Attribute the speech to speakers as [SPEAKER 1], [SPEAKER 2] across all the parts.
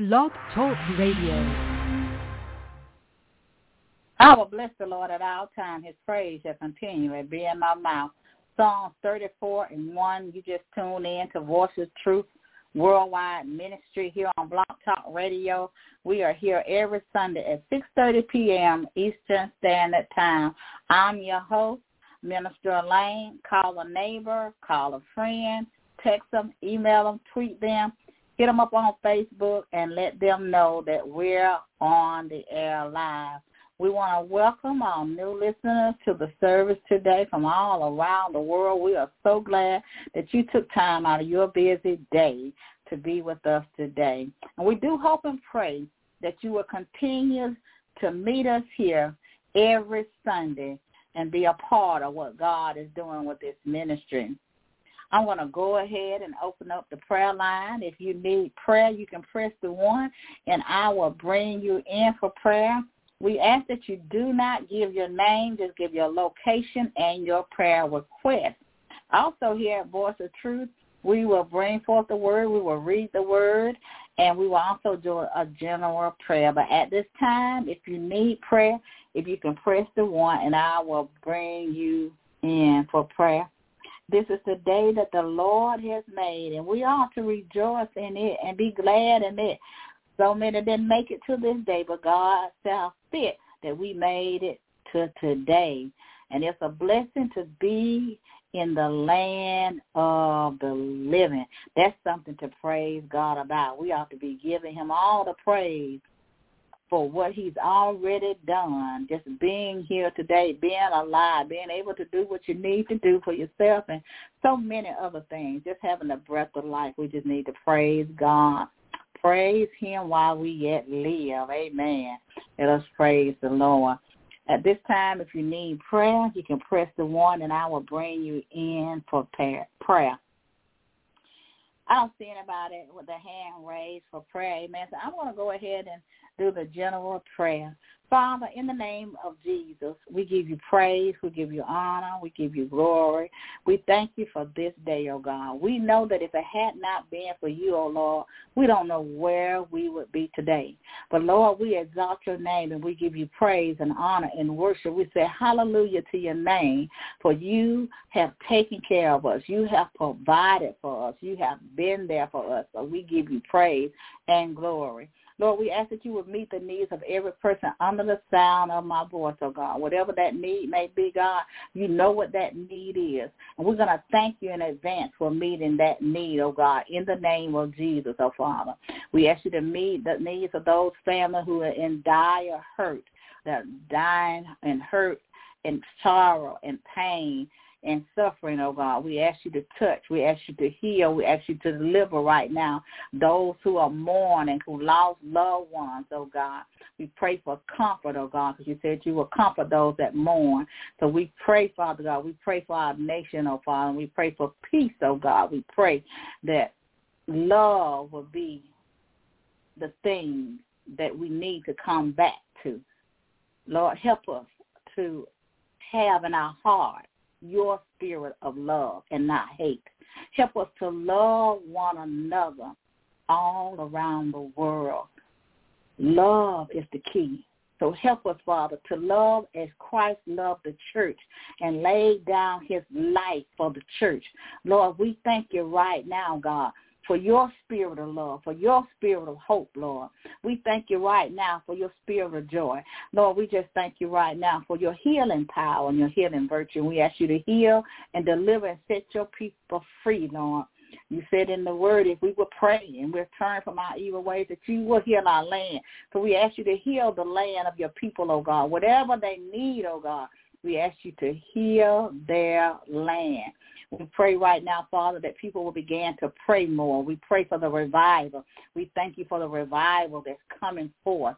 [SPEAKER 1] Blog Talk Radio.
[SPEAKER 2] I will bless the Lord at all time. His praise shall continue continually be in my mouth. Psalm 34 and 1. You just tune in to Voices Truth Worldwide Ministry here on Blog Talk Radio. We are here every Sunday at 6.30 p.m. Eastern Standard Time. I'm your host, Minister Elaine. Call a neighbor, call a friend, text them, email them, tweet them, hit them up on Facebook, and let them know that we're on the air live. We want to welcome our new listeners to the service today from all around the world. We are so glad that you took time out of your busy day to be with us today. And we do hope and pray that you will continue to meet us here every Sunday and be a part of what God is doing with this ministry. I'm going to go ahead and open up the prayer line. If you need prayer, you can press the one, and I will bring you in for prayer. We ask that you do not give your name, just give your location and your prayer request. Also here at Voice of Truth, we will bring forth the word, we will read the word, and we will also do a general prayer. But at this time, if you need prayer, if you can press the one, and I will bring you in for prayer. This is the day that the Lord has made, and we ought to rejoice in it and be glad in it. So many didn't make it to this day, but God saw fit that we made it to today. And it's a blessing to be in the land of the living. That's something to praise God about. We ought to be giving him all the praise for what he's already done, just being here today, being alive, being able to do what you need to do for yourself and so many other things, just having a breath of life. We just need to praise God. Praise him while we yet live. Amen. Let us praise the Lord. At this time, if you need prayer, you can press the one and I will bring you in for prayer. I don't see anybody with their hand raised for prayer. Amen. So I'm going to go ahead and do the general prayer. Father, in the name of Jesus, we give you praise, we give you honor, we give you glory. We thank you for this day, oh God. We know that if it had not been for you, oh Lord, we don't know where we would be today. But Lord, we exalt your name and we give you praise and honor and worship. We say hallelujah to your name, for you have taken care of us. You have provided for us. You have been there for us. So we give you praise and glory. Lord, we ask that you would meet the needs of every person under the sound of my voice, oh God. Whatever that need may be, God, you know what that need is. And we're going to thank you in advance for meeting that need, oh God, in the name of Jesus, oh Father. We ask you to meet the needs of those families who are in dire hurt, that are dying and hurt and sorrow and pain and suffering, oh God. We ask you to touch. We ask you to heal. We ask you to deliver right now those who are mourning, who lost loved ones, oh God. We pray for comfort, oh God, because you said you will comfort those that mourn. So we pray, Father God. We pray for our nation, oh Father. We pray for peace, oh God. We pray that love will be the thing that we need to come back to. Lord, help us to have in our heart your spirit of love and not hate. Help us to love one another all around the world. Love is the key. So help us, Father, to love as Christ loved the church and laid down his life for the church. Lord, we thank you right now, God, for your spirit of love, for your spirit of hope, Lord. We thank you right now for your spirit of joy. Lord, we just thank you right now for your healing power and your healing virtue. We ask you to heal and deliver and set your people free, Lord. You said in the word, if we will pray and we're turned from our evil ways, that you will heal our land. So we ask you to heal the land of your people, oh God. Whatever they need, oh God, we ask you to heal their land. We pray right now, Father, that people will begin to pray more. We pray for the revival. We thank you for the revival that's coming forth.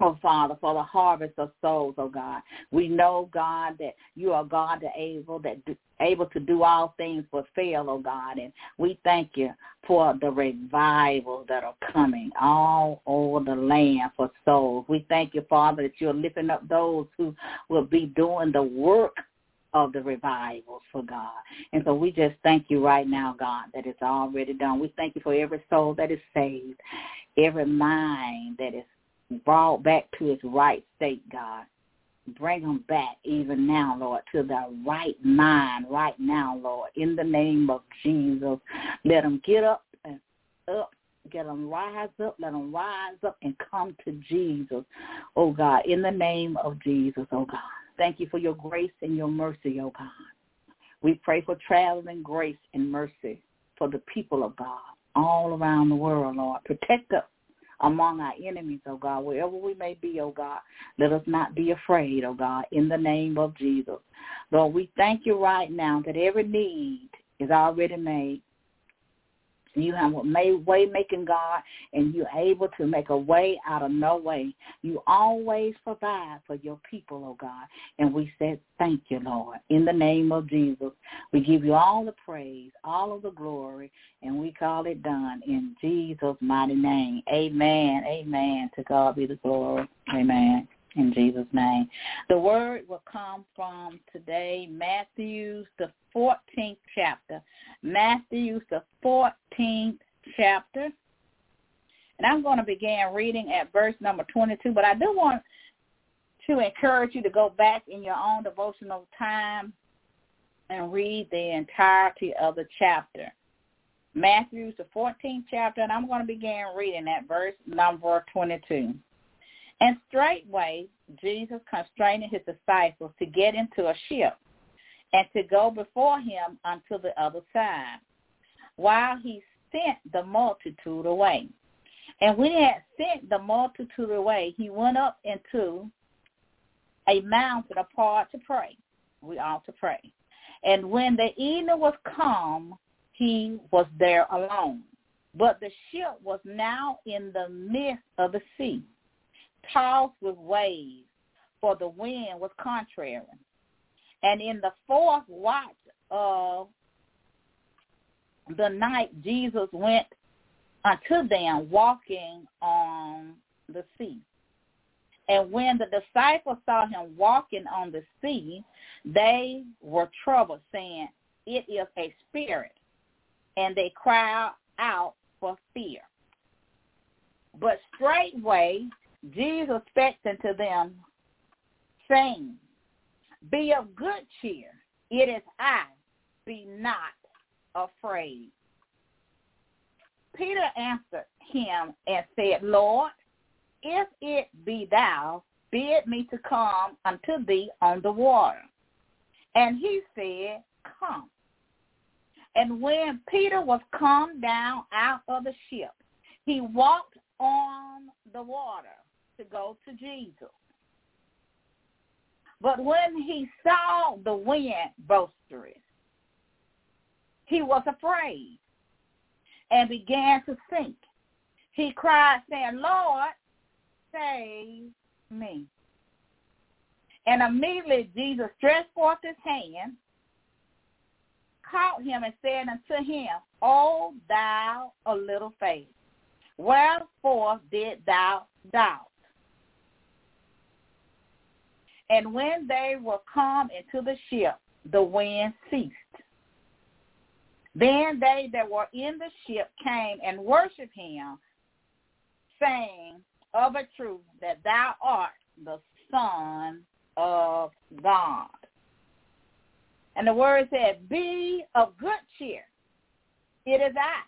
[SPEAKER 2] Oh, Father, for the harvest of souls, oh God. We know, God, that you are God that able that able to do all things but fail, oh God. And we thank you for the revival that are coming all over the land for souls. We thank you, Father, that you're lifting up those who will be doing the work of the revivals for God. And so we just thank you right now, God, that it's already done. We thank you for every soul that is saved. every mind that is brought back to its right state, God. Bring them back even now, Lord, to the right mind right now, Lord. In the name of Jesus, let them get up and up get them rise up, let them rise up and come to Jesus, oh God, in the name of Jesus, oh God. Thank you for your grace and your mercy, O God. We pray for traveling grace and mercy for the people of God all around the world, Lord. Protect us among our enemies, O God, wherever we may be, O God. Let us not be afraid, O God, in the name of Jesus. Lord, we thank you right now that every need is already made. You have a way making God, and you're able to make a way out of no way. You always provide for your people, oh God. And we said, thank you, Lord. In the name of Jesus, we give you all the praise, all of the glory, and we call it done in Jesus' mighty name. Amen. Amen. To God be the glory. Amen in Jesus' name. The word will come from today, Matthew's the 14th chapter. Matthew's the 14th chapter. And I'm going to begin reading at verse number 22, but I do want to encourage you to go back in your own devotional time and read the entirety of the chapter. Matthew's the 14th chapter, and I'm going to begin reading at verse number 22. And straightway Jesus constrained his disciples to get into a ship and to go before him unto the other side, while he sent the multitude away. And when he had sent the multitude away, he went up into a mountain apart to pray. We ought to pray. And when the evening was come, he was there alone. But the ship was now in the midst of the sea tossed with waves, for the wind was contrary. And in the fourth watch of the night, Jesus went unto them walking on the sea. And when the disciples saw him walking on the sea, they were troubled, saying, It is a spirit. And they cried out for fear. But straightway Jesus spake unto them, saying, Be of good cheer. It is I. Be not afraid. Peter answered him and said, Lord, if it be thou, bid me to come unto thee on the water. And he said, Come. And when Peter was come down out of the ship, he walked on the water to go to Jesus. But when he saw the wind boisterous, he was afraid and began to sink. He cried, saying, Lord, save me. And immediately Jesus stretched forth his hand, caught him, and said unto him, O thou a little faith, wherefore did thou doubt? And when they were come into the ship, the wind ceased. Then they that were in the ship came and worshipped him, saying, Of a truth that thou art the Son of God. And the word said, Be of good cheer. It is I.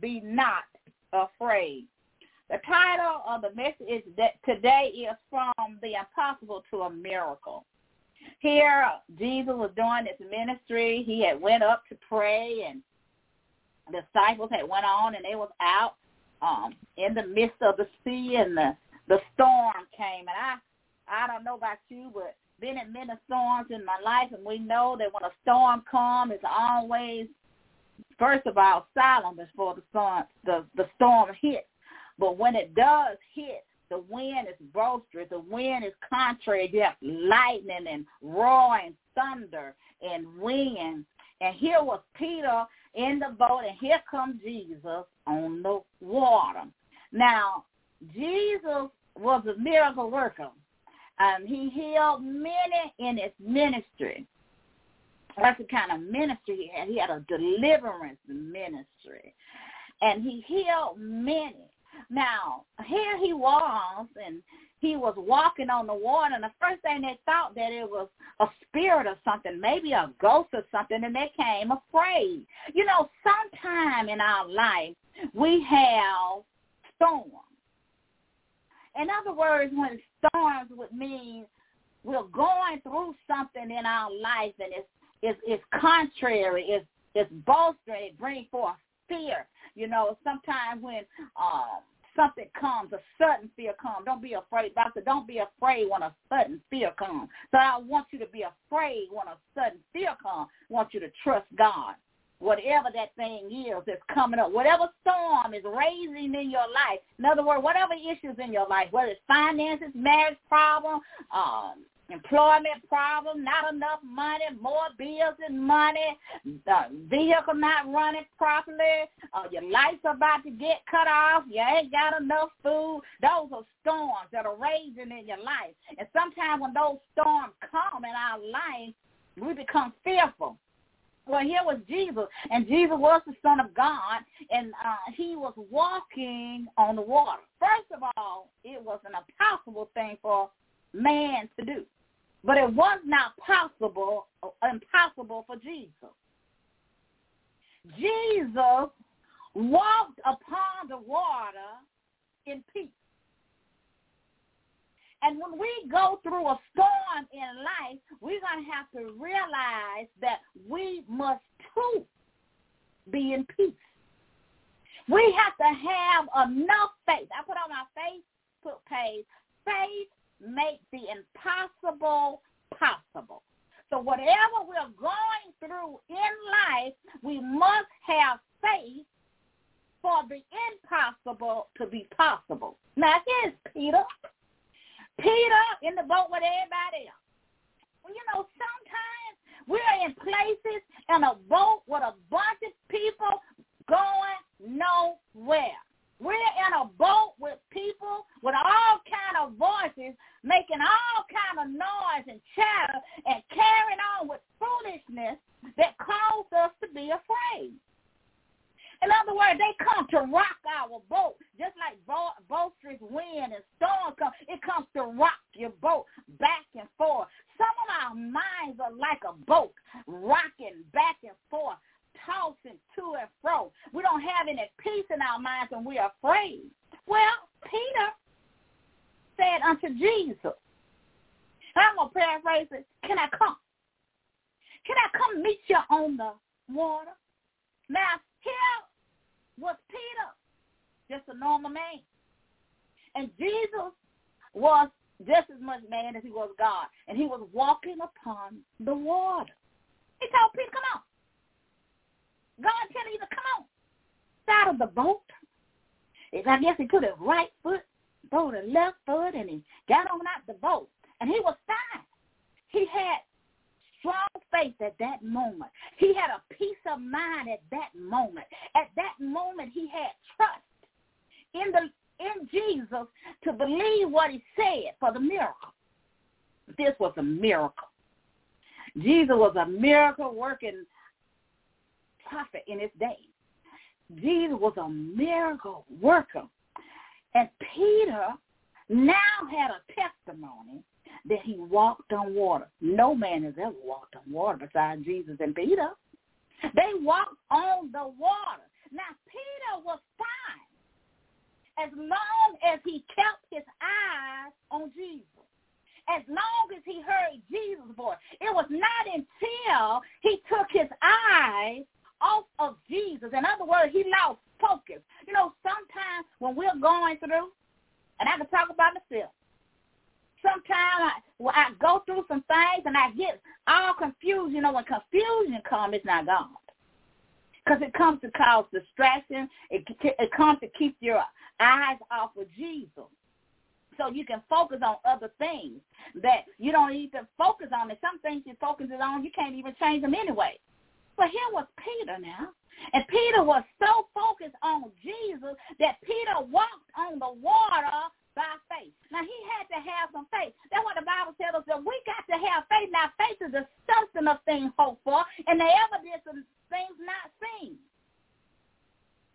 [SPEAKER 2] Be not afraid. The title of the message that today is from the impossible to a miracle. Here, Jesus was doing his ministry. He had went up to pray, and the disciples had went on, and they was out um, in the midst of the sea, and the the storm came. And I, I don't know about you, but been in many storms in my life, and we know that when a storm comes, it's always first of all silent before the storm the the storm hits. But when it does hit, the wind is boisterous. The wind is contrary. You have lightning and roaring thunder and wind. And here was Peter in the boat, and here comes Jesus on the water. Now, Jesus was a miracle worker. and he healed many in his ministry. That's the kind of ministry he had. He had a deliverance ministry. And he healed many. Now, here he was, and he was walking on the water, and the first thing they thought that it was a spirit or something, maybe a ghost or something, and they came afraid. You know, sometime in our life, we have storms. In other words, when storms would mean we're going through something in our life and it's it's, it's contrary, it's it's bolstering, it brings forth fear. You know, sometimes when um something comes, a sudden fear comes. Don't be afraid, doctor. Don't be afraid when a sudden fear comes. So I want you to be afraid when a sudden fear comes. I want you to trust God. Whatever that thing is that's coming up, whatever storm is raising in your life. In other words, whatever issues in your life, whether it's finances, marriage problem, um, employment problem, not enough money, more bills than money, the vehicle not running properly, uh, your lights about to get cut off, you ain't got enough food. Those are storms that are raging in your life. And sometimes when those storms come in our life, we become fearful. Well, here was Jesus, and Jesus was the Son of God, and uh, he was walking on the water. First of all, it was an impossible thing for man to do. But it was not possible, uh, impossible for Jesus. Jesus walked upon the water in peace. And when we go through a storm in life, we're going to have to realize that we must too be in peace. We have to have enough faith. I put on my Facebook page, faith make the impossible possible. So whatever we're going through in life, we must have faith for the impossible to be possible. Now here's Peter. Peter in the boat with everybody else. Well, you know, sometimes we're in places in a boat with a bunch of people going nowhere. We're in a boat with people with all kind of voices making all kind of noise and chatter and carrying on with foolishness that cause us to be afraid. In other words, they come to rock our boat, just like boisterous wind and storm come. It comes to rock your boat back and forth. Some of our minds are like a boat, rocking back and forth, tossing to and fro. We don't have any peace in our minds and we're afraid. Well, Peter said unto Jesus, I'm going to paraphrase it, can I come? Can I come meet you on the water? Now, here was Peter, just a normal man. And Jesus was just as much man as he was God. And he was walking upon the water. He told Peter, come on. God tell you to come on. side of the boat. I guess he put his right foot, throw the left foot, and he got on out the boat. And he was fine. He had strong faith at that moment. He had a peace of mind at that moment. At that moment, he had trust in the in Jesus to believe what he said for the miracle. This was a miracle. Jesus was a miracle working prophet in his day. Jesus was a miracle worker. And Peter now had a testimony that he walked on water. No man has ever walked on water besides Jesus and Peter. They walked on the water. Now, Peter was fine as long as he kept his eyes on Jesus. As long as he heard Jesus' voice. It was not until he took his eyes off of Jesus. In other words, he lost focus. You know, sometimes when we're going through, and I can talk about myself, sometimes I, well, I go through some things and I get all confused. You know, when confusion comes, it's not God. Because it comes to cause distraction. It, it comes to keep your eyes off of Jesus. So you can focus on other things that you don't even focus on. And some things you focus on, you can't even change them anyway. But here was Peter now. And Peter was so focused on Jesus that Peter walked on the water by faith. Now he had to have some faith. That's what the Bible tells us that we got to have faith. Now faith is the substance of things hoped for and the evidence of things not seen.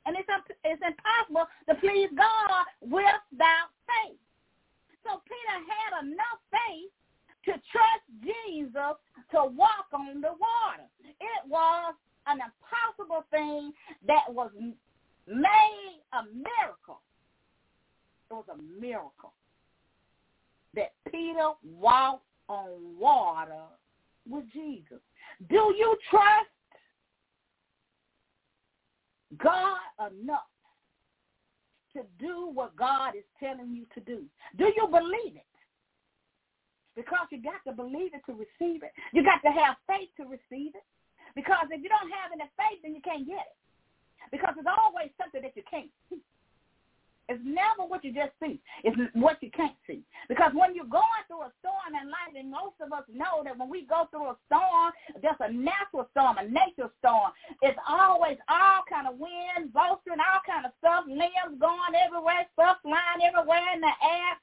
[SPEAKER 2] And it's, it's impossible to please God God without faith. So Peter had enough faith to trust Jesus to walk on the water. It was an impossible thing that was made a miracle. It was a miracle that Peter walked on water with Jesus. Do you trust God enough to do what God is telling you to do? Do you believe it? Because you got to believe it to receive it. You got to have faith to receive it. Because if you don't have any faith, then you can't get it. Because it's always something that you can't see. It's never what you just see. It's what you can't see. Because when you're going through a storm in life, and most of us know that when we go through a storm, just a natural storm, a nature storm, it's always all kind of wind, bolstering, all kind of stuff, limbs going everywhere, stuff flying everywhere in the air,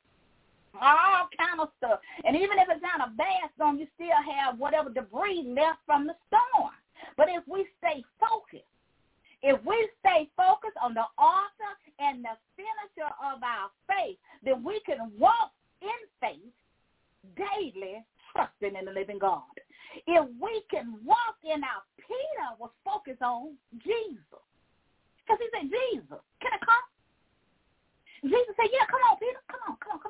[SPEAKER 2] all kind of stuff. And even if it's not a bad storm, you still have whatever debris left from the storm. But if we stay focused, if we stay focused on the author and the finisher of our faith, then we can walk in faith daily, trusting in the living God. If we can walk in our Peter was focused on Jesus. Because he said, Jesus, can I come? Jesus said, yeah, come on, Peter. Come on, come on,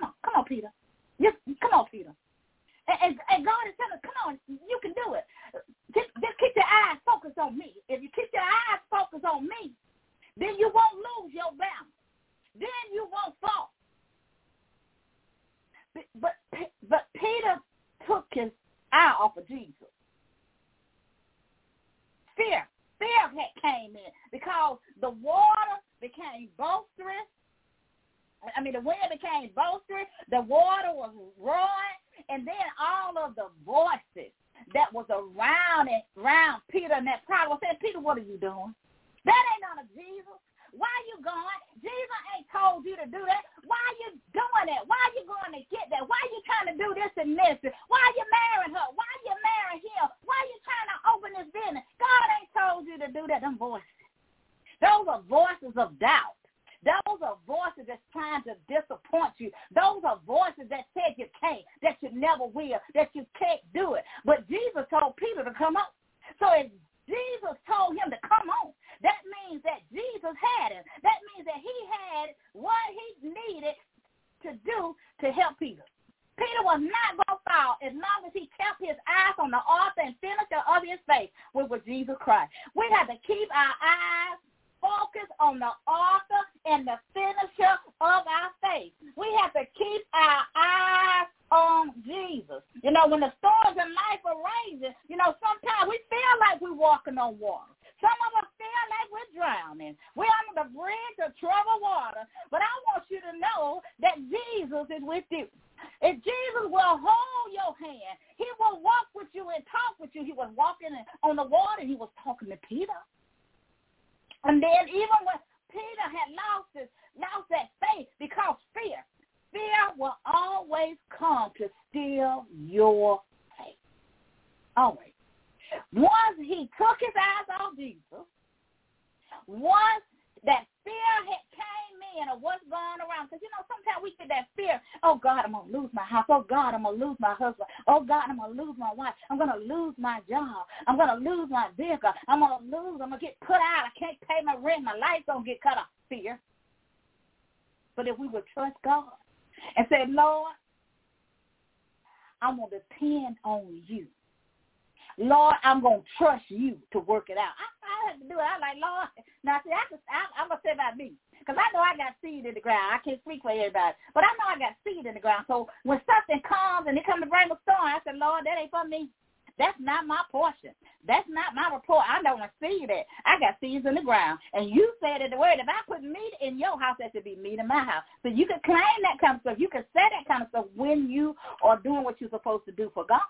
[SPEAKER 2] with you. He was walking on the water. He was talking to Peter. And then even when Peter had lost his, lost that faith because fear, fear will always come to steal your faith. Always. Once he took his eyes off Jesus, once that fear had came in of what's going around. Because, you know, sometimes we get that fear, oh, God, I'm going to lose my house. Oh, God, I'm going to lose my husband. Oh, God, I'm going to lose my wife. I'm going to lose my job. I'm going to lose my vehicle. I'm going to lose. I'm going to get put out. I can't pay my rent. My life's going to get cut off. Fear. But if we would trust God and say, Lord, I'm going to depend on you. Lord, I'm going to trust you to work it out. I, I have to do it. I'm like, Lord, now see, I just, I, I'm going to say about me. Because I know I got seed in the ground. I can't speak for everybody. But I know I got seed in the ground. So when something comes and it comes to bring a storm, I said, Lord, that ain't for me. That's not my portion. That's not my report. I don't want to see that. I got seeds in the ground. And you said in the word, if I put meat in your house, that should be meat in my house. So you can claim that kind of stuff. You can say that kind of stuff when you are doing what you're supposed to do for God.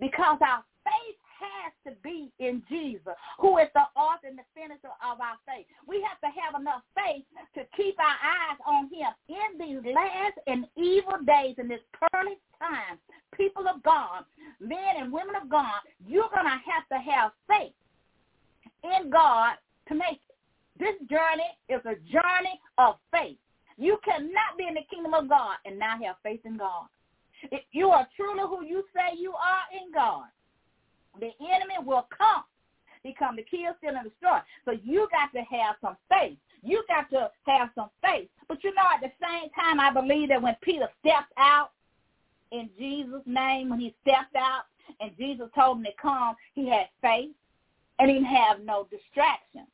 [SPEAKER 2] Because our faith has to be in Jesus, who is the author and the finisher of our faith. We have to have enough faith to keep our eyes on him in these last and evil days in this pearly time. People of God, men and women of God, you're going to have to have faith in God to make it. This journey is a journey of faith. You cannot be in the kingdom of God and not have faith in God. If you are truly who you say you are in God, the enemy will come. He come to kill, steal, and destroy. So you got to have some faith. You got to have some faith. But you know, at the same time, I believe that when Peter stepped out in Jesus' name, when he stepped out and Jesus told him to come, he had faith and he didn't have no distraction.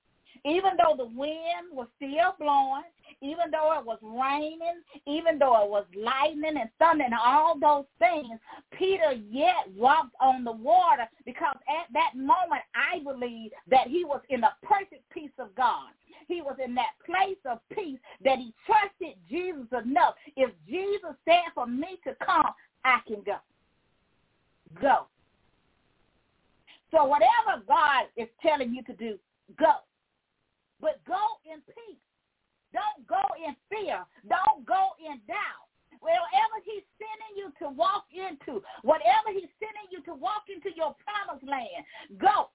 [SPEAKER 2] Even though the wind was still blowing, even though it was raining, even though it was lightning and thunder and all those things, Peter yet walked on the water because at that moment I believe that he was in the perfect peace of God. He was in that place of peace that he trusted Jesus enough. If Jesus said for me to come, I can go. Go. So whatever God is telling you to do, go. But go in peace. Don't go in fear. Don't go in doubt. Wherever he's sending you to walk into, whatever he's sending you to walk into your promised land, go.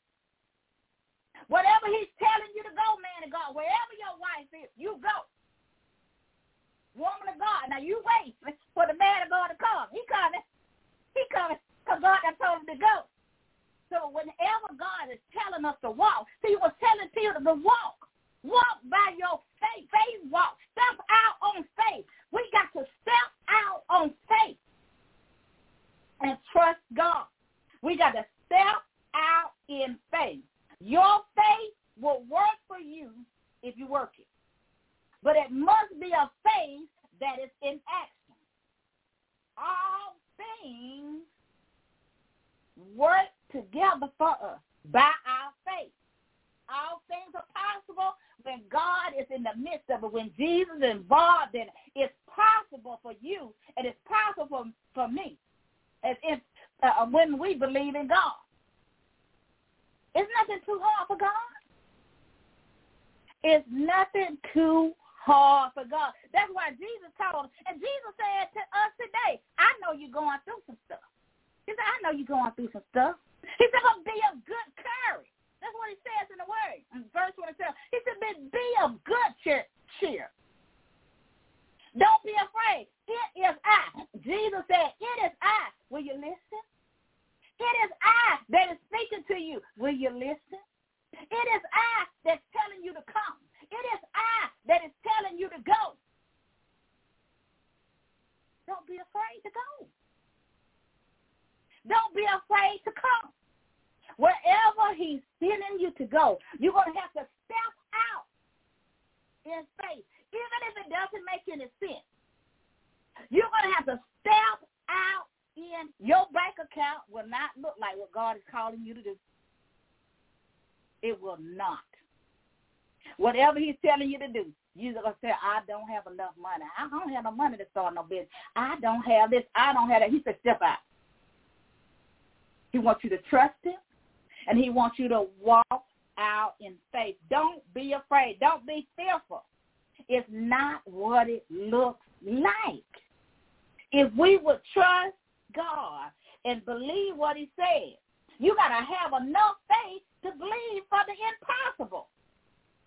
[SPEAKER 2] Whatever he's telling you to go, man of God, wherever your wife is, you go. Woman of God, now you wait for the man of God to come. He coming. He coming because God has told him to go. So whenever God is telling us to walk, see, he was telling Peter to walk. Walk by your faith. Faith walk. Step out on faith. We got to step out on faith and trust God. We got to step out in faith. Your faith will work for you if you work it. But it must be a faith that is in action. All things work together for us by our faith. All things are possible when God is in the midst of it, when Jesus is involved in it, it's possible for you and it's possible for, for me as if uh, when we believe in God. It's nothing too hard for God. It's nothing too hard for God. That's why Jesus told us. And Jesus said to us today, I know you're going through some stuff. He said, I know you're going through some stuff. He said, but be of good courage. That's what he says in the word. In verse 27, he said, be of good cheer. Don't be afraid. It is I. Jesus said, it is I. Will you listen? It is I that is speaking to you. Will you listen? It is I that's telling you to come. It is I that is telling you to go. Don't be afraid to go. Don't be afraid to come. Wherever he's sending you to go, you're going to have to step out in faith, even if it doesn't make any sense. You're going to have to step out in your bank account will not look like what God is calling you to do. It will not. Whatever he's telling you to do, you're going to say, I don't have enough money. I don't have no money to start no business. I don't have this. I don't have that. He said, step out. He wants you to trust him and he wants you to walk out in faith. Don't be afraid. Don't be fearful. It's not what it looks like. If we would trust God and believe what he said, you got to have enough faith to believe for the impossible.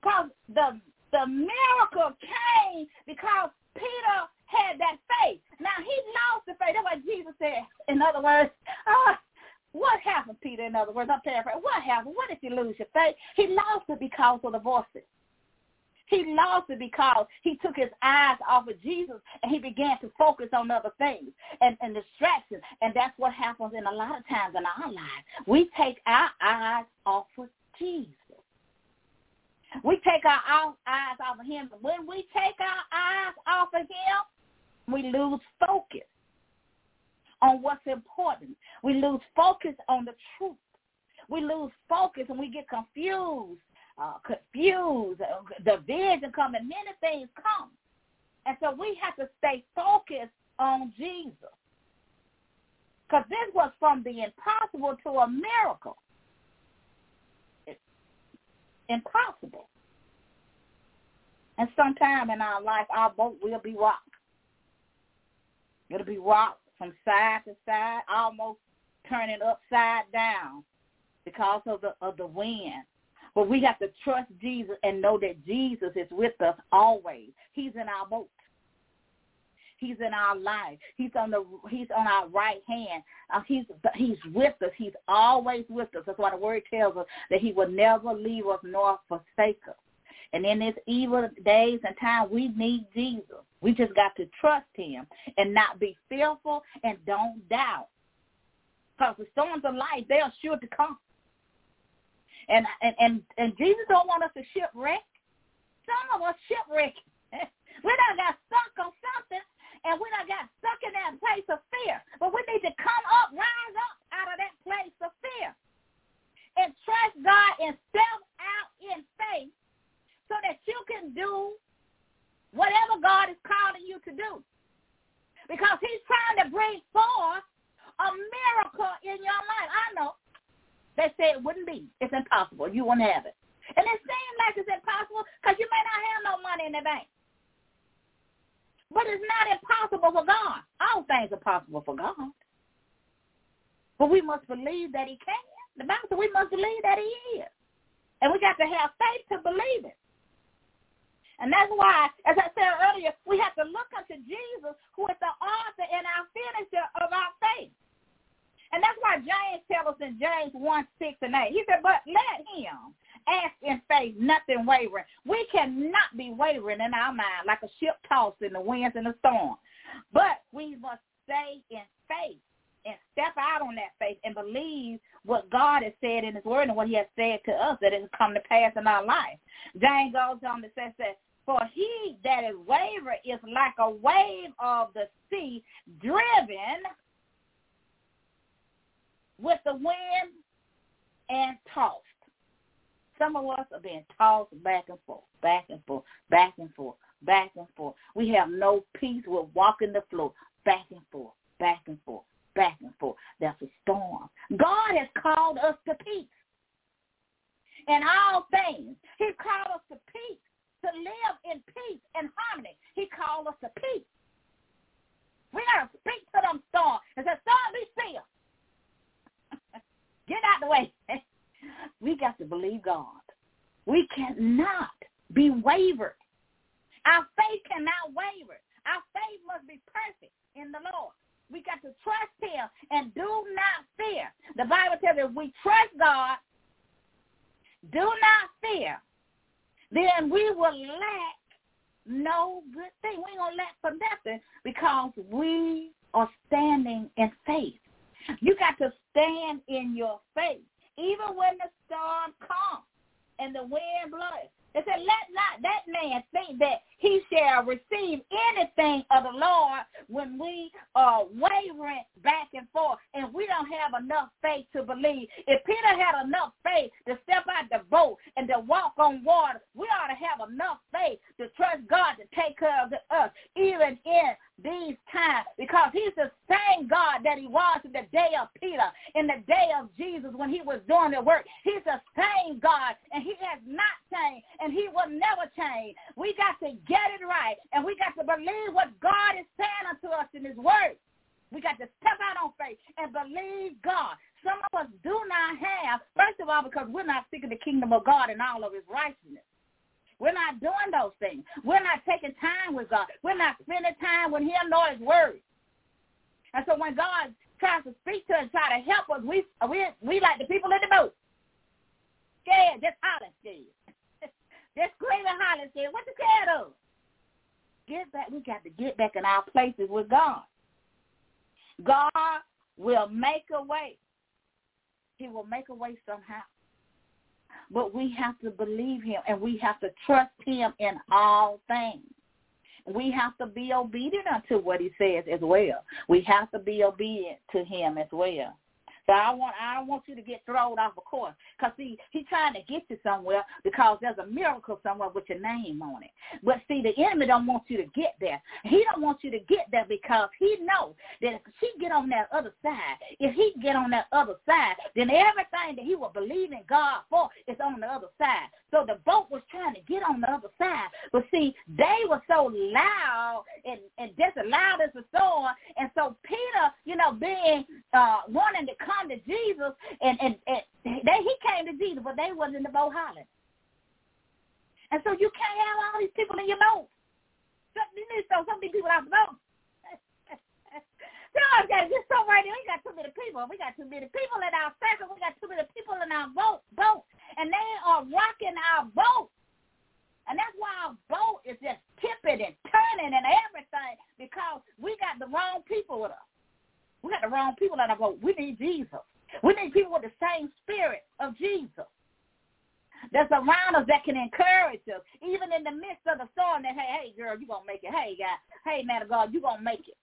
[SPEAKER 2] Because the, the miracle came because Peter had that faith. Now, he lost the faith. That's what Jesus said. In other words, uh, what happened, Peter? In other words, I'm paraphrasing. What happened? What if you lose your faith? He lost it because of the voices. He lost it because he took his eyes off of Jesus and he began to focus on other things and, and distractions. And that's what happens in a lot of times in our lives. We take our eyes off of Jesus. We take our eyes off of him. When we take our eyes off of him, we lose focus on what's important. We lose focus on the truth. We lose focus and we get confused, uh, confused. The vision come and many things come. And so we have to stay focused on Jesus. Because this was from the impossible to a miracle. It's impossible. And sometime in our life, our boat will be rocked. It'll be rocked from side to side, almost turning upside down because of the of the wind. But we have to trust Jesus and know that Jesus is with us always. He's in our boat. He's in our life. He's on the He's on our right hand. Uh, he's He's with us. He's always with us. That's why the word tells us that He will never leave us nor forsake us. And in these evil days and time, we need Jesus. We just got to trust him and not be fearful and don't doubt. Because the storms of life, they are sure to come. And, and and and Jesus don't want us to shipwreck. Some of us shipwreck. we done got stuck on something, and we done got stuck in that place of fear. But we need to come up, rise up out of that place of fear, and trust God and step out in faith so that you can do whatever God is calling you to do. Because he's trying to bring forth a miracle in your life. I know. They say it wouldn't be. It's impossible. You won't have it. And it seems like it's impossible because you may not have no money in the bank. But it's not impossible for God. All things are possible for God. But we must believe that he can. The Bible says we must believe that he is. And we got to have faith to believe it. And that's why, as I said earlier, we have to look unto Jesus, who is the author and our finisher of our faith. And that's why James tells us in James 1, 6 and 8. He said, but let him ask in faith, nothing wavering. We cannot be wavering in our mind like a ship tossed in the winds and the storm. But we must stay in faith and step out on that faith and believe what God has said in his word and what he has said to us that it will come to pass in our life. James goes on to say that for he that is waver is like a wave of the sea driven with the wind and tossed. Some of us are being tossed back and forth, back and forth, back and forth, back and forth. We have no peace. We're walking the floor, back and forth, back and forth, back and forth. That's a storm. God has called us to peace in all things. He called us to peace to live in peace and harmony. He called us to peace. We got to speak to them storms and say, storm, be still. Get out the way. we got to believe God. We cannot be wavered. Our faith cannot waver. Our faith must be perfect in the Lord. We got to trust him and do not fear. The Bible tells us if we trust God, do not fear, then we will lack no good thing. We ain't going to lack for nothing because we are standing in faith. You got to stand in your faith. Even when the storm comes and the wind blows, it said, let not that man think that he shall receive anything of the Lord when we are wavering back and forth and we don't have enough faith to believe. If Peter had enough faith to step out the boat and to walk on water, we ought to have enough faith to trust God to take care of us, even in these times because he's the same God that he was in the day of Peter, in the day of Jesus when he was doing the work. He's the same God and he has not changed and he will never change. We got to get it right and we got to believe what God is saying unto us in his word. We got to step out on faith and believe God. Some of us do not have, first of all, because we're not seeking the kingdom of God and all of his righteousness. We're not doing those things. We're not taking time with God. We're not spending time with him nor his word. And so when God tries to speak to us, try to help us, we we we like the people in the boat. Scared, just hollering scared. Screaming, hollering scared. What scared of? Get back. We got to get back in our places with God. God will make a way. He will make a way somehow. But we have to believe him and we have to trust him in all things. We have to be obedient unto what he says as well. We have to be obedient to him as well. So I want I don't want you to get thrown off of course. Because see, he's trying to get you somewhere because there's a miracle somewhere with your name on it. But see, the enemy don't want you to get there. He don't want you to get there because he knows that if he get on that other side, if he get on that other side, then everything that he will believe in God for is on the other side. So the boat was trying to get on the other side. But see, they were so loud and, and just as loud as the storm. And so Peter, you know, being uh, wanting to come come to Jesus and, and, and they, he came to Jesus, but they wasn't the boat hollering. And so you can't have all these people in your boat. You need to throw so many people out the boat. Now I've got just so right there. We got too many people. We got too many people in our circle. We got too many people in our boat, boat, and they are rocking our boat. And that's why our boat is just tipping and turning and everything because we got the wrong people with us. We got the wrong people in our boat. We need Jesus. We need people with the same spirit of Jesus that's around us that can encourage us, even in the midst of the storm. That hey, hey, girl, you gonna make it. Hey, guy, hey, man of God, you gonna make it.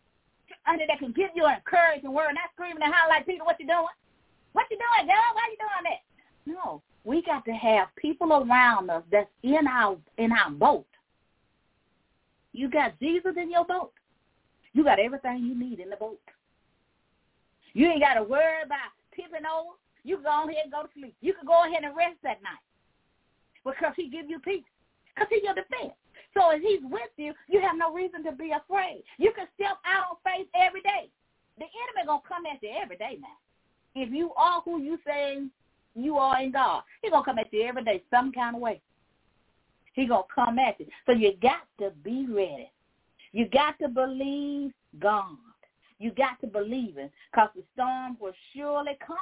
[SPEAKER 2] And that can give you an encouraging word, not screaming and hollering like Peter, what you doing? What you doing, girl? Why you doing that? No, we got to have people around us that's in our in our boat. You got Jesus in your boat. You got everything you need in the boat. You ain't got to worry about tipping over. You can go ahead and go to sleep. You can go ahead and rest that night because he give you peace. Because he's your defense. So if he's with you, you have no reason to be afraid. You can step out on faith every day. The enemy going to come at you every day now. If you are who you say you are in God, he's going to come at you every day some kind of way. He's going to come at you. So you got to be ready. You got to believe God. You got to believe it because the storm will surely come.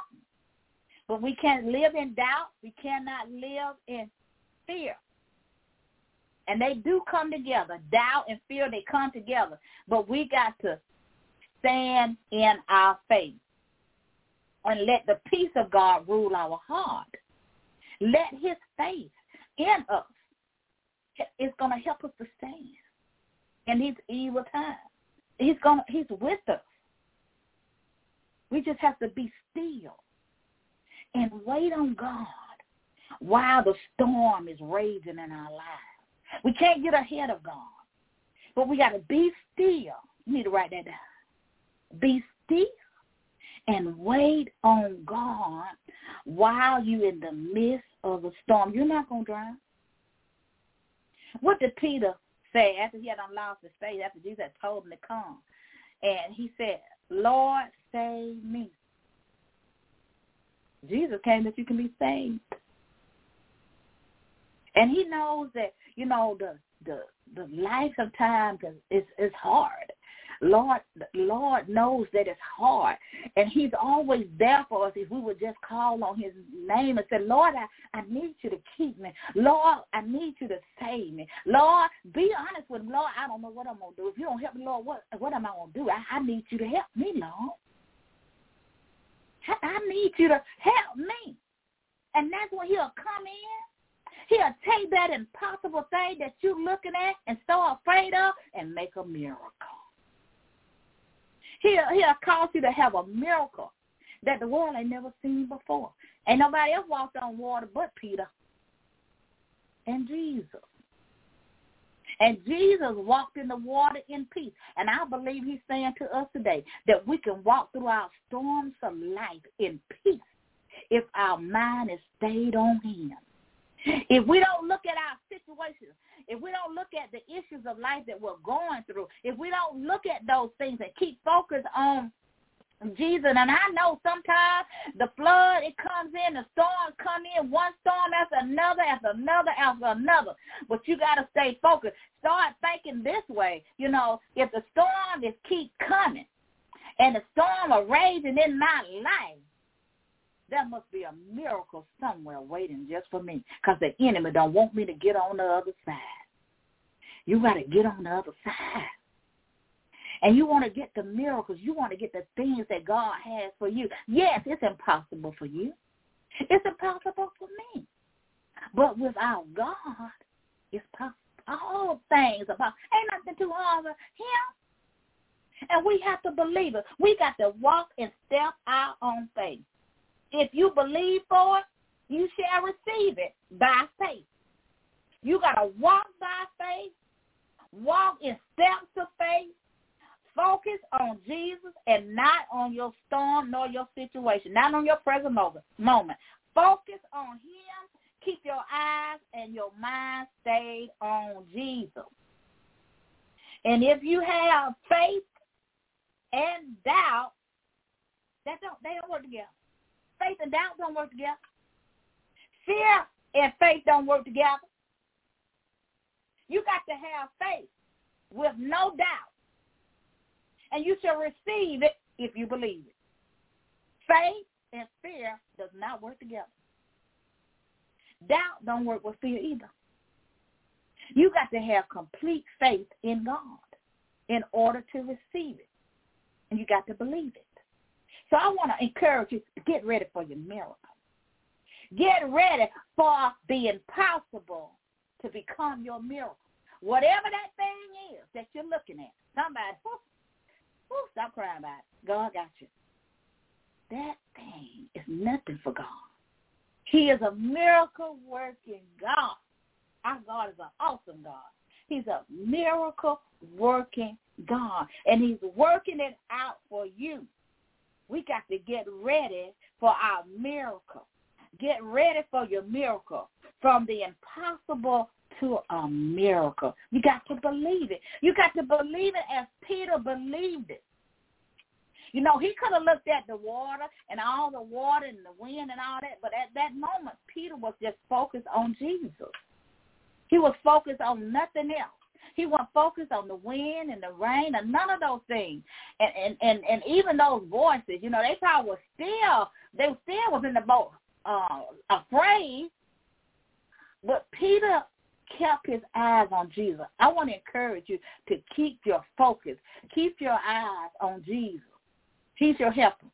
[SPEAKER 2] But we can't live in doubt. We cannot live in fear. And they do come together. Doubt and fear, they come together. But we got to stand in our faith and let the peace of God rule our heart. Let his faith in us is going to help us to stand in these evil times. He's going he's with us. We just have to be still and wait on God while the storm is raging in our lives. We can't get ahead of God, but we got to be still. You need to write that down. Be still and wait on God while you're in the midst of the storm. You're not going to drown. What did Peter say after he had unlocked his faith, after Jesus had told him to come? And he said, Lord, save me. Jesus came that you can be saved. And he knows that, you know, the the the life of times is is hard. Lord Lord knows that it's hard. And he's always there for us if we would just call on his name and say, Lord, I, I need you to keep me. Lord, I need you to save me. Lord, be honest with me. Lord, I don't know what I'm gonna do. If you don't help me, Lord, what what am I gonna do? I, I need you to help me, Lord. I need you to help me. And that's when he'll come in. He'll take that impossible thing that you're looking at and so afraid of and make a miracle. He'll, he'll cause you to have a miracle that the world ain't never seen before. Ain't nobody else walked on water but Peter and Jesus. And Jesus walked in the water in peace. And I believe he's saying to us today that we can walk through our storms of life in peace if our mind is stayed on him. If we don't look at our situations, if we don't look at the issues of life that we're going through, if we don't look at those things and keep focused on Jesus. And I know sometimes the flood, it comes in, the storms come in, one storm after another, after another, after another. But you got to stay focused. Start thinking this way. You know, if the storm is keep coming and the storm are raging in my life, there must be a miracle somewhere waiting just for me because the enemy don't want me to get on the other side. You got to get on the other side and you want to get the miracles, you want to get the things that God has for you. Yes, it's impossible for you. It's impossible for me. But with our God, it's possible. All things about ain't nothing too hard for him. And we have to believe it. We got to walk and step out on faith. If you believe for it, you shall receive it by faith. You got to walk by faith, walk in steps of faith, Focus on Jesus and not on your storm nor your situation, not on your present moment. Focus on him. Keep your eyes and your mind stayed on Jesus. And if you have faith and doubt, that don't they don't work together. Faith and doubt don't work together. Fear and faith don't work together. You got to have faith with no doubt and you shall receive it if you believe it. Faith and fear does not work together. Doubt don't work with fear either. You got to have complete faith in God in order to receive it. And you got to believe it. So I want to encourage you get ready for your miracle. Get ready for the impossible to become your miracle. Whatever that thing is that you're looking at. Somebody, whoo, whoo, stop crying about it. God got you. That thing is nothing for God. He is a miracle working God. Our God is an awesome God. He's a miracle working God. And he's working it out for you. We got to get ready for our miracle. Get ready for your miracle. From the impossible to a miracle. You got to believe it. You got to believe it as Peter believed it. You know, he could have looked at the water and all the water and the wind and all that, but at that moment, Peter was just focused on Jesus. He was focused on nothing else. He wasn't focused on the wind and the rain and none of those things. And and and, and even those voices, you know, they probably were still they still was in the boat uh afraid. But Peter kept his eyes on Jesus. I want to encourage you to keep your focus. Keep your eyes on Jesus. He's your helper.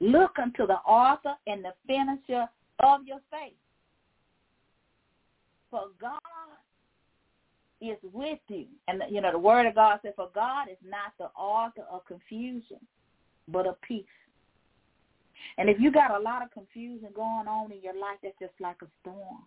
[SPEAKER 2] Look unto the author and the finisher of your faith. For God is with you. And, you know, the word of God says, for God is not the author of confusion, but of peace. And if you got a lot of confusion going on in your life, that's just like a storm.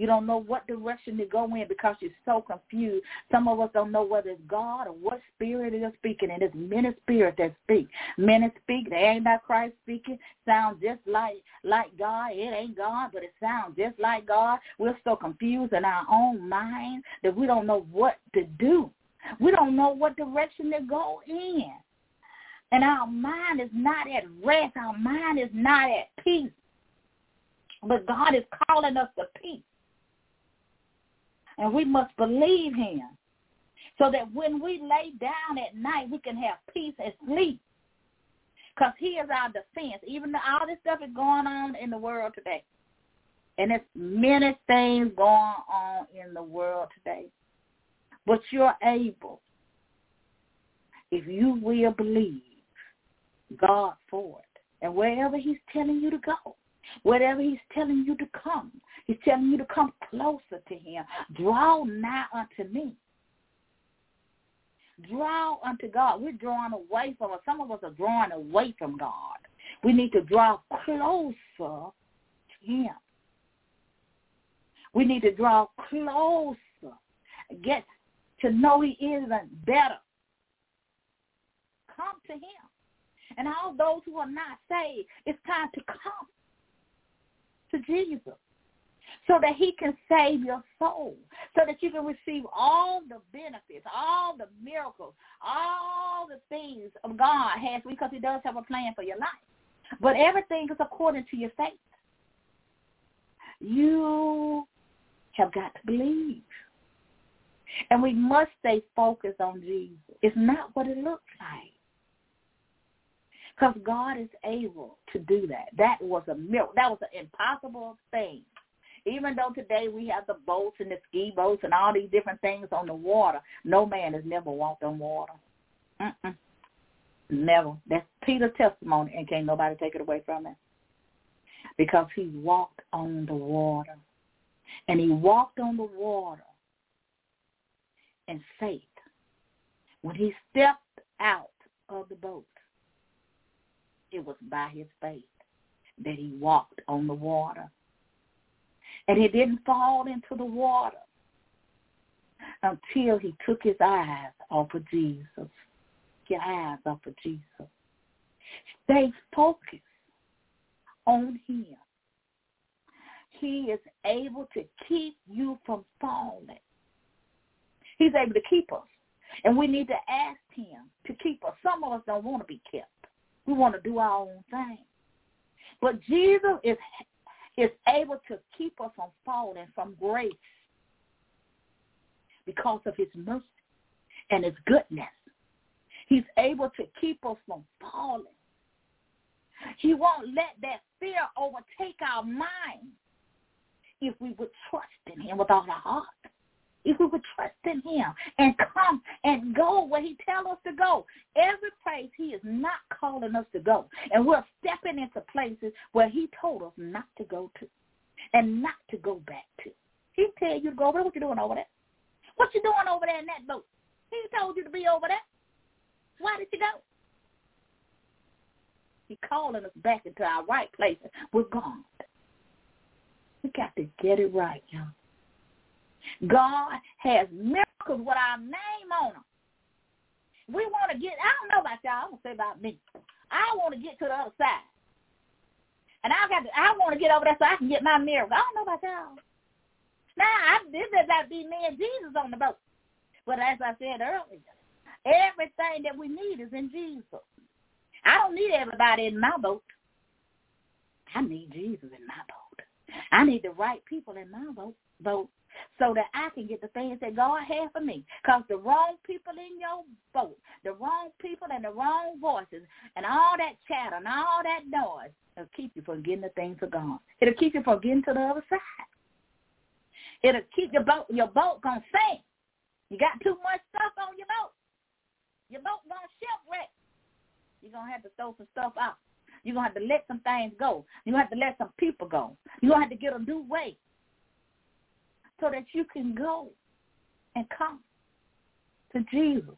[SPEAKER 2] You don't know what direction to go in because you're so confused. Some of us don't know whether it's God or what spirit is speaking, and it's many spirits that speak. Many speak, they ain't not Christ speaking. Sounds just like like God. It ain't God, but it sounds just like God. We're so confused in our own mind that we don't know what to do. We don't know what direction to go in. And our mind is not at rest. Our mind is not at peace. But God is calling us to peace. And we must believe him so that when we lay down at night, we can have peace and sleep. Because he is our defense. Even though all this stuff is going on in the world today. And there's many things going on in the world today. But you're able, if you will believe God for it. And wherever he's telling you to go, wherever he's telling you to come, He's telling you to come closer to him. Draw nigh unto me. Draw unto God. We're drawing away from us. Some of us are drawing away from God. We need to draw closer to him. We need to draw closer. Get to know he is even better. Come to him. And all those who are not saved, it's time to come to Jesus so that he can save your soul, so that you can receive all the benefits, all the miracles, all the things of God has because he does have a plan for your life. But everything is according to your faith. You have got to believe. And we must stay focused on Jesus. It's not what it looks like. Because God is able to do that. That was a miracle. That was an impossible thing even though today we have the boats and the ski boats and all these different things on the water, no man has never walked on water. Mm-mm. Never. That's Peter's testimony, and can't nobody take it away from him. Because he walked on the water. And he walked on the water in faith. When he stepped out of the boat, it was by his faith that he walked on the water. And he didn't fall into the water until he took his eyes off of Jesus. Your eyes off of Jesus. Stay focused on him. He is able to keep you from falling. He's able to keep us. And we need to ask him to keep us. Some of us don't want to be kept. We want to do our own thing. But Jesus is is able to keep us from falling from grace because of his mercy and his goodness. He's able to keep us from falling He won't let that fear overtake our mind if we would trust in him with all our heart. If we would trust in him and come and go where he tells us to go. Every place he is not calling us to go. And we're stepping into places where he told us not to go to and not to go back to. He tell you to go over there. What you doing over there? What you doing over there in that boat? He told you to be over there. Why did you go? He's calling us back into our right places with God. We got to get it right, y'all. God has miracles with our name on them. We want to get, I don't know about y'all, going to say about me. I want to get to the other side. And I got to, I want to get over there so I can get my miracle. I don't know about y'all. Now, I, this is to be me and Jesus on the boat. But as I said earlier, everything that we need is in Jesus. I don't need everybody in my boat. I need Jesus in my boat. I need the right people in my boat, boat so that I can get the things that God has for me. Because the wrong people in your boat, the wrong people and the wrong voices and all that chatter and all that noise will keep you from getting the things of God. It'll keep you from getting to the other side. It'll keep your boat, your boat going to sink. You got too much stuff on your boat. Your boat going to shipwreck. You're going to have to throw some stuff out. You're going to have to let some things go. You're going to have to let some people go. You're going to have to get a new way so that you can go and come to Jesus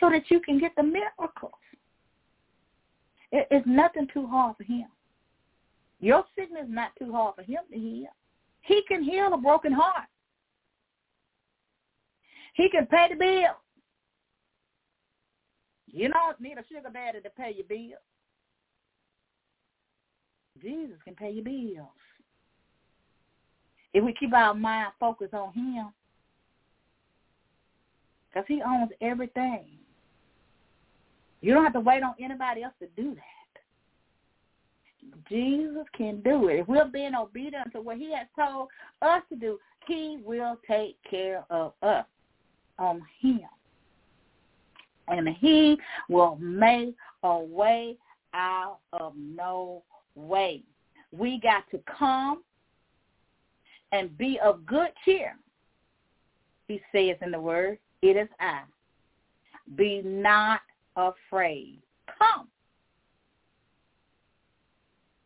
[SPEAKER 2] so that you can get the miracles. It's nothing too hard for him. Your sickness is not too hard for him to heal. He can heal a broken heart. He can pay the bill. You don't need a sugar daddy to pay your bill. Jesus can pay your bills. If we keep our mind focused on him, because he owns everything. You don't have to wait on anybody else to do that. Jesus can do it. If we're being obedient to what he has told us to do, he will take care of us on him. And he will make a way out of no way. We got to come and be of good cheer. He says in the word, it is I. Be not afraid. Come.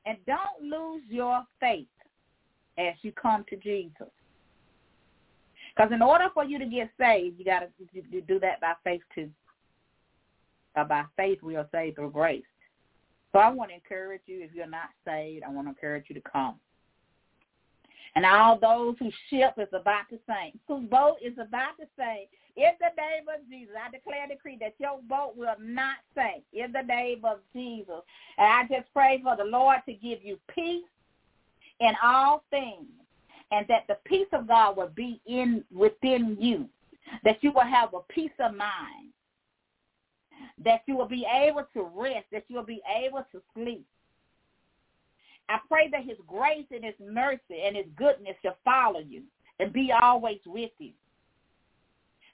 [SPEAKER 2] And don't lose your faith as you come to Jesus. Because in order for you to get saved, you got to do that by faith too. Uh, by faith, we are saved through grace. So I want to encourage you, if you're not saved, I want to encourage you to come. And all those whose ship is about to sink, whose boat is about to sink, in the name of Jesus, I declare and decree that your boat will not sink. In the name of Jesus. And I just pray for the Lord to give you peace in all things and that the peace of God will be in within you, that you will have a peace of mind, that you will be able to rest, that you will be able to sleep. I pray that his grace and his mercy and his goodness shall follow you and be always with you.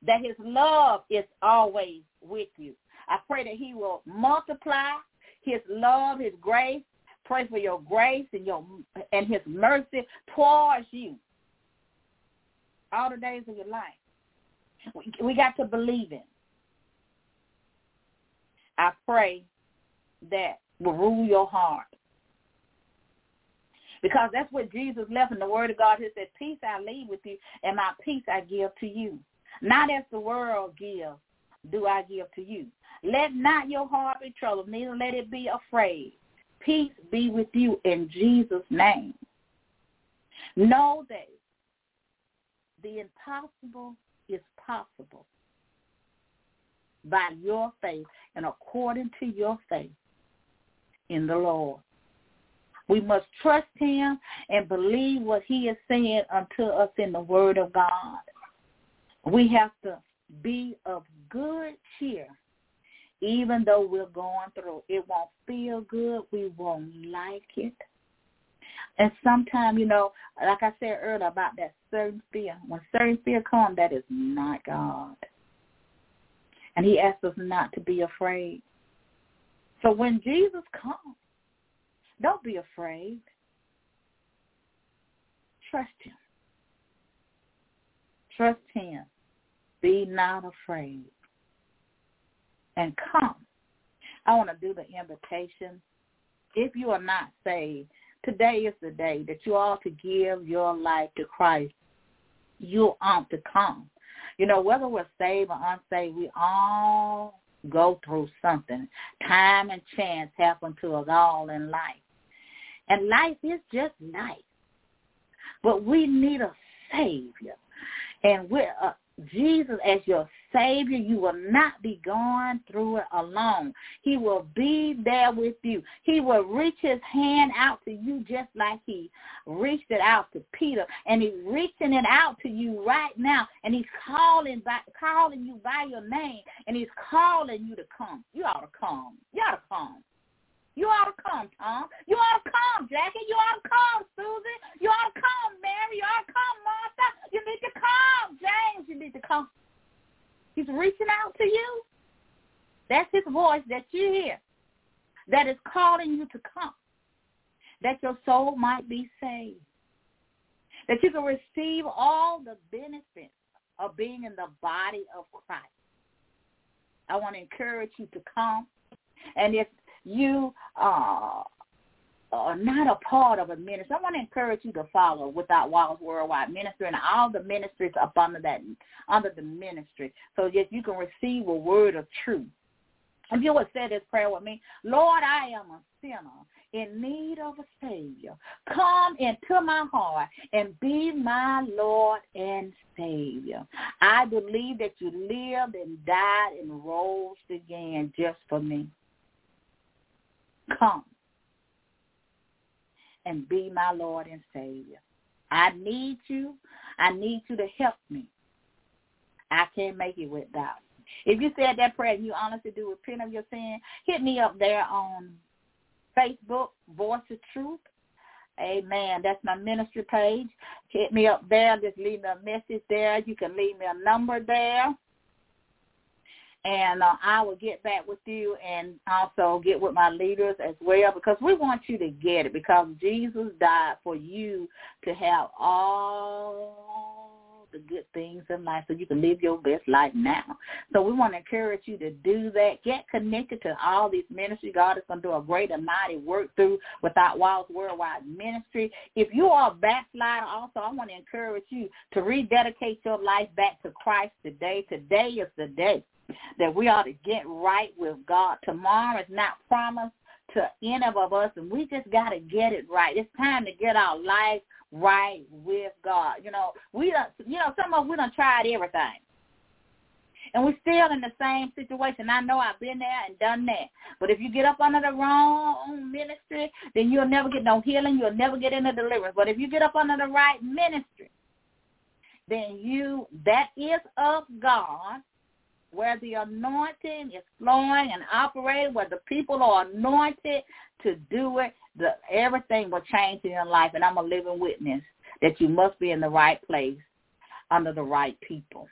[SPEAKER 2] That his love is always with you. I pray that he will multiply his love, his grace, Pray for your grace and your and his mercy towards you all the days of your life. We, we got to believe in. I pray that will rule your heart. Because that's what Jesus left in the Word of God. He said, peace I leave with you, and my peace I give to you. Not as the world gives, do I give to you. Let not your heart be troubled, neither let it be afraid. Peace be with you in Jesus' name. Know that the impossible is possible by your faith and according to your faith in the Lord. We must trust him and believe what he is saying unto us in the word of God. We have to be of good cheer even though we're going through. It won't feel good. We won't like it. And sometimes, you know, like I said earlier about that certain fear, when certain fear comes, that is not God. And he asks us not to be afraid. So when Jesus comes, don't be afraid. Trust him. Trust him. Be not afraid. And come. I want to do the invitation. If you are not saved, today is the day that you ought to give your life to Christ. You ought to come. You know, whether we're saved or unsaved, we all go through something. Time and chance happen to us all in life. And life is just life. But we need a Savior. And we're, uh, Jesus as your Savior, you will not be going through it alone. He will be there with you. He will reach his hand out to you just like he reached it out to Peter. And he's reaching it out to you right now. And he's calling by, calling you by your name. And he's calling you to come. You ought to come. You ought to come. You ought to come, Tom. You ought to come, Jackie. You ought to come, Susie. You ought to come, Mary. You ought to come, Martha. You need to come, James. You need to come. He's reaching out to you. That's his voice that you hear that is calling you to come, that your soul might be saved, that you can receive all the benefits of being in the body of Christ. I want to encourage you to come. And if you uh, are not a part of a ministry, I want to encourage you to follow Without Walls Worldwide Ministry and all the ministries up under that under the ministry, so that you can receive a word of truth. If you would say this prayer with me, Lord, I am a sinner in need of a Savior. Come into my heart and be my Lord and Savior. I believe that you lived and died and rose again just for me. Come and be my Lord and Savior. I need you. I need you to help me. I can't make it without you. If you said that prayer and you honestly do repent of your sin, hit me up there on Facebook, Voice of Truth. Amen. That's my ministry page. Hit me up there. Just leave me a message there. You can leave me a number there and uh, I will get back with you and also get with my leaders as well because we want you to get it because Jesus died for you to have all the good things in life so you can live your best life now. So we want to encourage you to do that. Get connected to all these ministries. God is going to do a great and mighty work through Without Walls Worldwide Ministry. If you are a backslider also, I want to encourage you to rededicate your life back to Christ today. Today is the day that we ought to get right with God. Tomorrow is not promised to any of us, and we just got to get it right. It's time to get our life right with God. You know, we don't, you know, some of us, we done tried everything. And we're still in the same situation. I know I've been there and done that. But if you get up under the wrong ministry, then you'll never get no healing. You'll never get into deliverance. But if you get up under the right ministry, then you, that is of God, where the anointing is flowing and operating, where the people are anointed to do it, the, everything will change in your life. And I'm a living witness that you must be in the right place under the right people.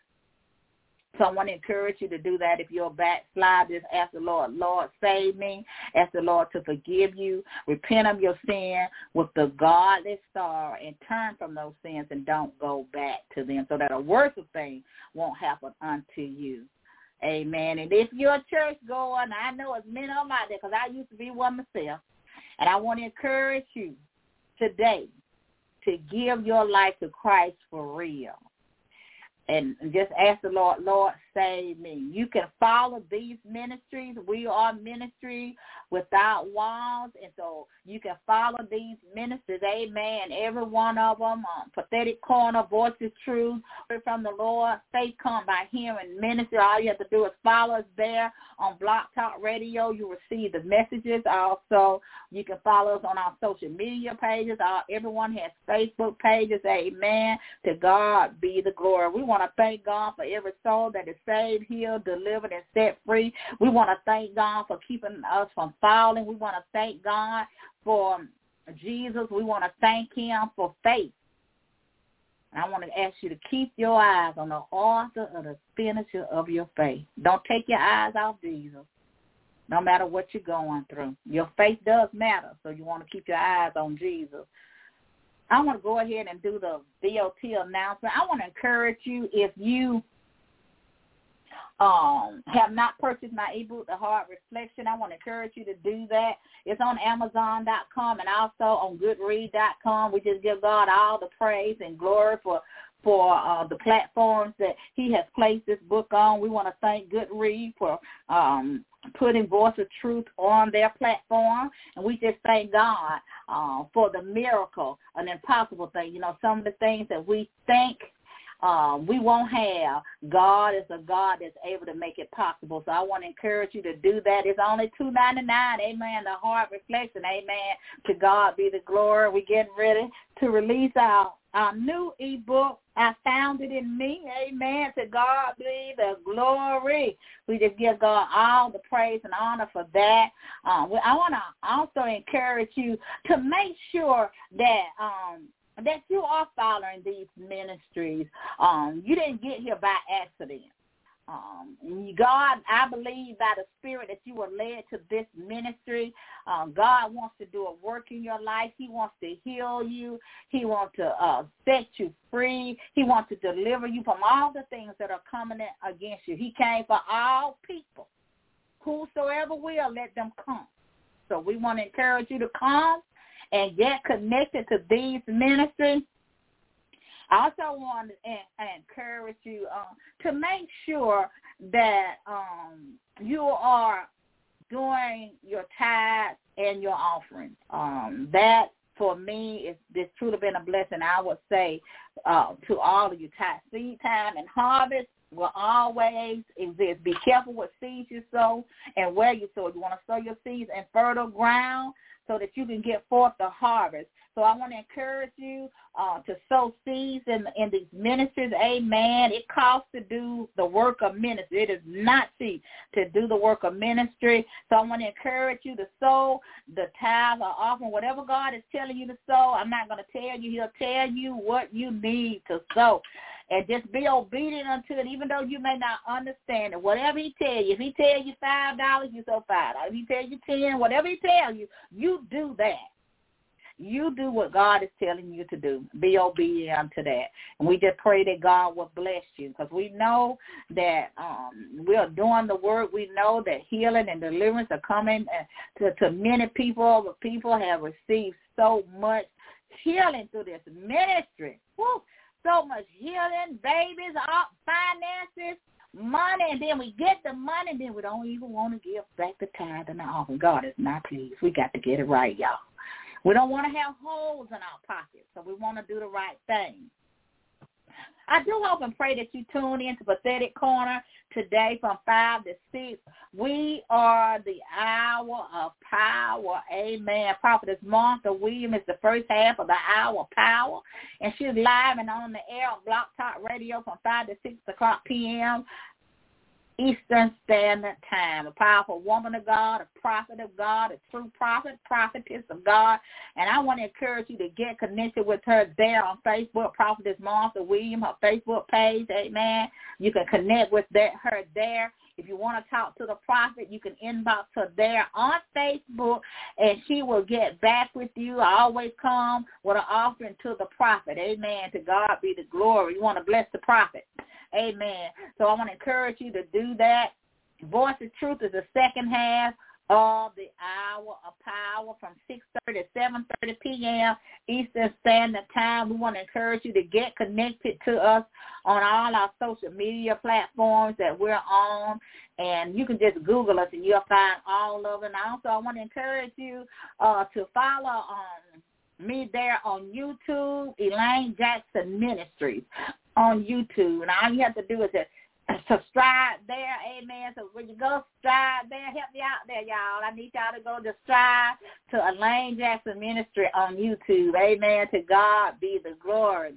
[SPEAKER 2] So I want to encourage you to do that. If you're backslide, just ask the Lord, Lord, save me. Ask the Lord to forgive you. Repent of your sin with the godly sorrow and turn from those sins and don't go back to them so that a worse thing won't happen unto you. Amen. And if you're a church goer, and I know as many of them out there because I used to be one myself, and I want to encourage you today to give your life to Christ for real and just ask the Lord, Lord, save me. You can follow these ministries. We are ministry without walls, and so you can follow these ministries. Amen. Every one of them, um, Prophetic Corner, Voice of Truth, from the Lord. Faith come by hearing ministry. All you have to do is follow us there on Blog Talk Radio. You receive the messages. Also, you can follow us on our social media pages. Our, everyone has Facebook pages. Amen. To God be the glory. We want to thank God for every soul that is saved, healed, delivered, and set free. We want to thank God for keeping us from falling. We want to thank God for Jesus. We want to thank him for faith. I want to ask you to keep your eyes on the author of the finisher of your faith. Don't take your eyes off Jesus. no matter what you're going through. Your faith does matter, so you want to keep your eyes on Jesus. I want to go ahead and do the VOT announcement. I want to encourage you if you um, have not purchased my ebook, The Hard Reflection, I want to encourage you to do that. It's on Amazon.com and also on Goodread.com. We just give God all the praise and glory for for uh, the platforms that he has placed this book on. We want to thank Goodread for um, putting Voice of Truth on their platform. And we just thank God uh, for the miracle, an impossible thing. You know, some of the things that we think – um, we won't have. God is a God that's able to make it possible. So I want to encourage you to do that. It's only two ninety nine. Amen. The hard reflection. Amen. To God be the glory. We're getting ready to release our our new ebook. I found it in me. Amen. To God be the glory. We just give God all the praise and honor for that. Um, I want to also encourage you to make sure that um, that you are following these ministries. Um, you didn't get here by accident. Um, God, I believe by the Spirit that you were led to this ministry. Um, God wants to do a work in your life. He wants to heal you. He wants to uh, set you free. He wants to deliver you from all the things that are coming against you. He came for all people. Whosoever will, let them come. So we want to encourage you to come and get connected to these ministries, I also want to encourage you uh, to make sure that um, you are doing your tithes and your offering. Um, that for me is this truly been a blessing. I would say uh, to all of you, tithe seed time and harvest will always exist. Be careful what seeds you sow and where you sow. You want to sow your seeds in fertile ground so that you can get forth the harvest. So I want to encourage you uh, to sow seeds in, in these ministries. Amen. It costs to do the work of ministry. It is not cheap to do the work of ministry. So I want to encourage you to sow the tithe or offering, whatever God is telling you to sow. I'm not going to tell you. He'll tell you what you need to sow and just be obedient unto it, even though you may not understand it. Whatever he tell you, if he tell you five dollars, you sow five. If he tell you ten, whatever he tell you, you do that. You do what God is telling you to do. Be obedient to that. And we just pray that God will bless you because we know that um, we are doing the work. We know that healing and deliverance are coming uh, to, to many people. But people have received so much healing through this ministry. Woo so much healing, babies, all finances, money, and then we get the money, and then we don't even want to give back the tithe and the offering. God is not pleased. We got to get it right, y'all. We don't want to have holes in our pockets, so we want to do the right thing. I do hope and pray that you tune in to Prophetic Corner today from 5 to 6. We are the hour of power. Amen. Prophetess Martha Williams is the first half of the hour of power. And she's live and on the air on Blog Talk Radio from 5 to 6 o'clock p.m. Eastern Standard Time. A powerful woman of God, a prophet of God, a true prophet, prophetess of God. And I want to encourage you to get connected with her there on Facebook, Prophetess Martha William, her Facebook page. Amen. You can connect with that, her there. If you want to talk to the prophet, you can inbox her there on Facebook, and she will get back with you. I always come with an offering to the prophet. Amen. To God be the glory. You want to bless the prophet. Amen. So I want to encourage you to do that. Voice of Truth is the second half of the hour of power from 6.30 to 7.30 p.m. Eastern Standard Time. We want to encourage you to get connected to us on all our social media platforms that we're on. And you can just Google us and you'll find all of. And also I want to encourage you uh, to follow um, me there on YouTube, Elaine Jackson Ministries on YouTube. And all you have to do is just subscribe there, amen. So when you go subscribe there, help me out there, y'all. I need y'all to go subscribe to Elaine Jackson Ministry on YouTube. Amen. To God be the glory.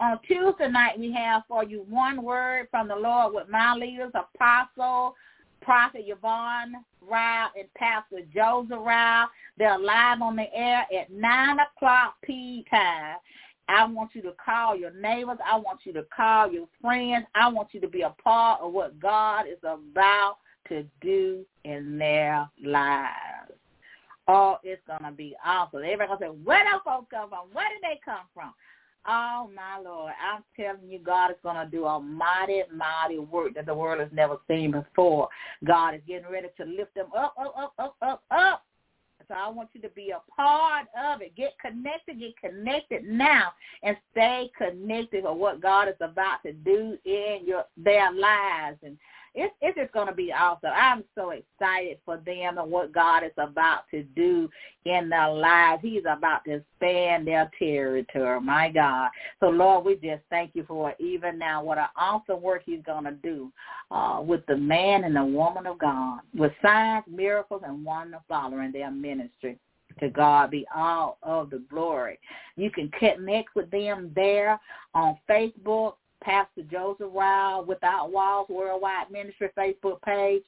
[SPEAKER 2] On Tuesday night, we have for you one word from the Lord with my leaders, Apostle, Prophet Yvonne Ryle, and Pastor Joseph Ryle. They're live on the air at 9 o'clock P time. I want you to call your neighbors. I want you to call your friends. I want you to be a part of what God is about to do in their lives. Oh, it's gonna be awesome. Everybody gonna say, "Where do folks come from? Where did they come from?" Oh my Lord, I'm telling you, God is going to do a mighty, mighty work that the world has never seen before. God is getting ready to lift them up, up, up, up, up, up. So I want you to be a part of it. Get connected, get connected now, and stay connected for what God is about to do in your their lives. And it's it's just going to be awesome. I'm so excited for them and what God is about to do in their lives. He's about to expand their territory. My God. So Lord, we just thank you for even now what an awesome work He's going to do uh, with the man and the woman of God, with signs, miracles, and wonder following their ministry. To God be all of the glory. You can connect with them there on Facebook, Pastor Joseph Ryle, Without Walls Worldwide Ministry Facebook page,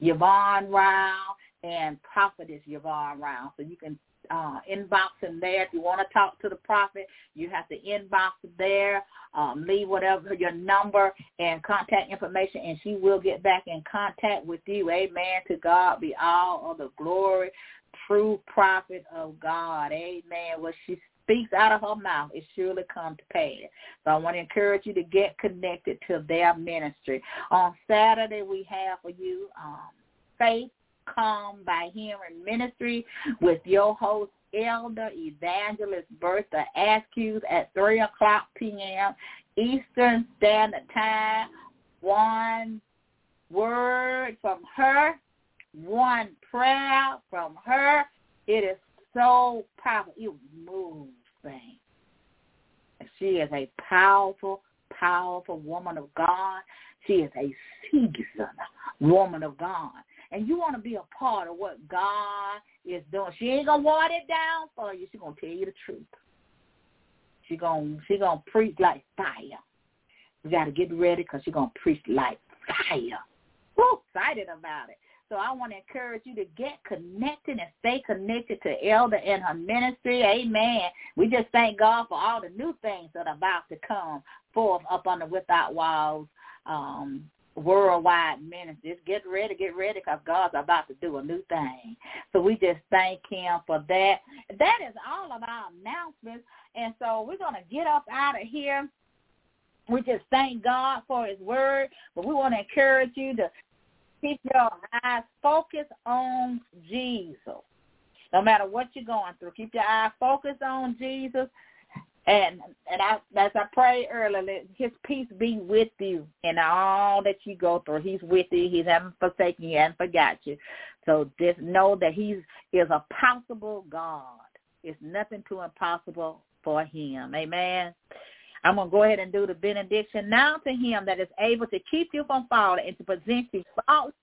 [SPEAKER 2] Yvonne Ryle, and Prophetess Yvonne Ryle. So you can uh, inbox him there. If you want to talk to the prophet, you have to inbox there, um, leave whatever your number and contact information, and she will get back in contact with you. Amen. To God be all of the glory. True prophet of God. Amen. What she speaks out of her mouth, it surely comes to pass. So I want to encourage you to get connected to their ministry. On Saturday, we have for you um, Faith Come by Hearing Ministry with your host, Elder Evangelist Bertha Askews at 3 o'clock p.m. Eastern Standard Time. One word from her, one prayer from her. It is so powerful. It moves thing. She is a powerful, powerful woman of God. She is a seasoned woman of God. And you want to be a part of what God is doing. She ain't gonna water it down for you. She's gonna tell you the truth. She gonna she gonna preach like fire. You gotta get ready because she's gonna preach like fire. Woo, excited about it. So I want to encourage you to get connected and stay connected to Elder and her ministry. Amen. We just thank God for all the new things that are about to come forth up on the Without Walls um, worldwide ministry. Just get ready, get ready, because God's about to do a new thing. So we just thank him for that. That is all of our announcements. And so we're going to get up out of here. We just thank God for his word, but we want to encourage you to keep your eyes focused on Jesus. No matter what you're going through, keep your eyes focused on Jesus. And and I, as I prayed earlier, let His peace be with you in all that you go through. He's with you. He hasn't forsaken you and forgot you. So just know that He is a possible God. It's nothing too impossible for Him. Amen. I'm going to go ahead and do the benediction now to him that is able to keep you from falling and to present you faultless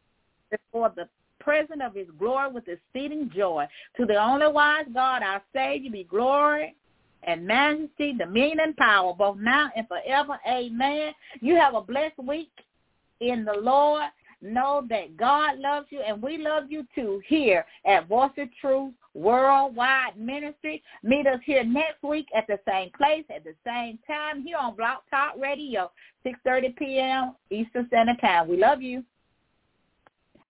[SPEAKER 2] before the presence of his glory with exceeding joy. To the only wise God, our Savior, be glory and majesty, dominion, and power, both now and forever. Amen. You have a blessed week in the Lord. Know that God loves you and we love you too here at Voice of Truth Worldwide Ministry. Meet us here next week at the same place at the same time here on Blog Talk Radio, 6.30 p.m. Eastern Standard Time. We love you.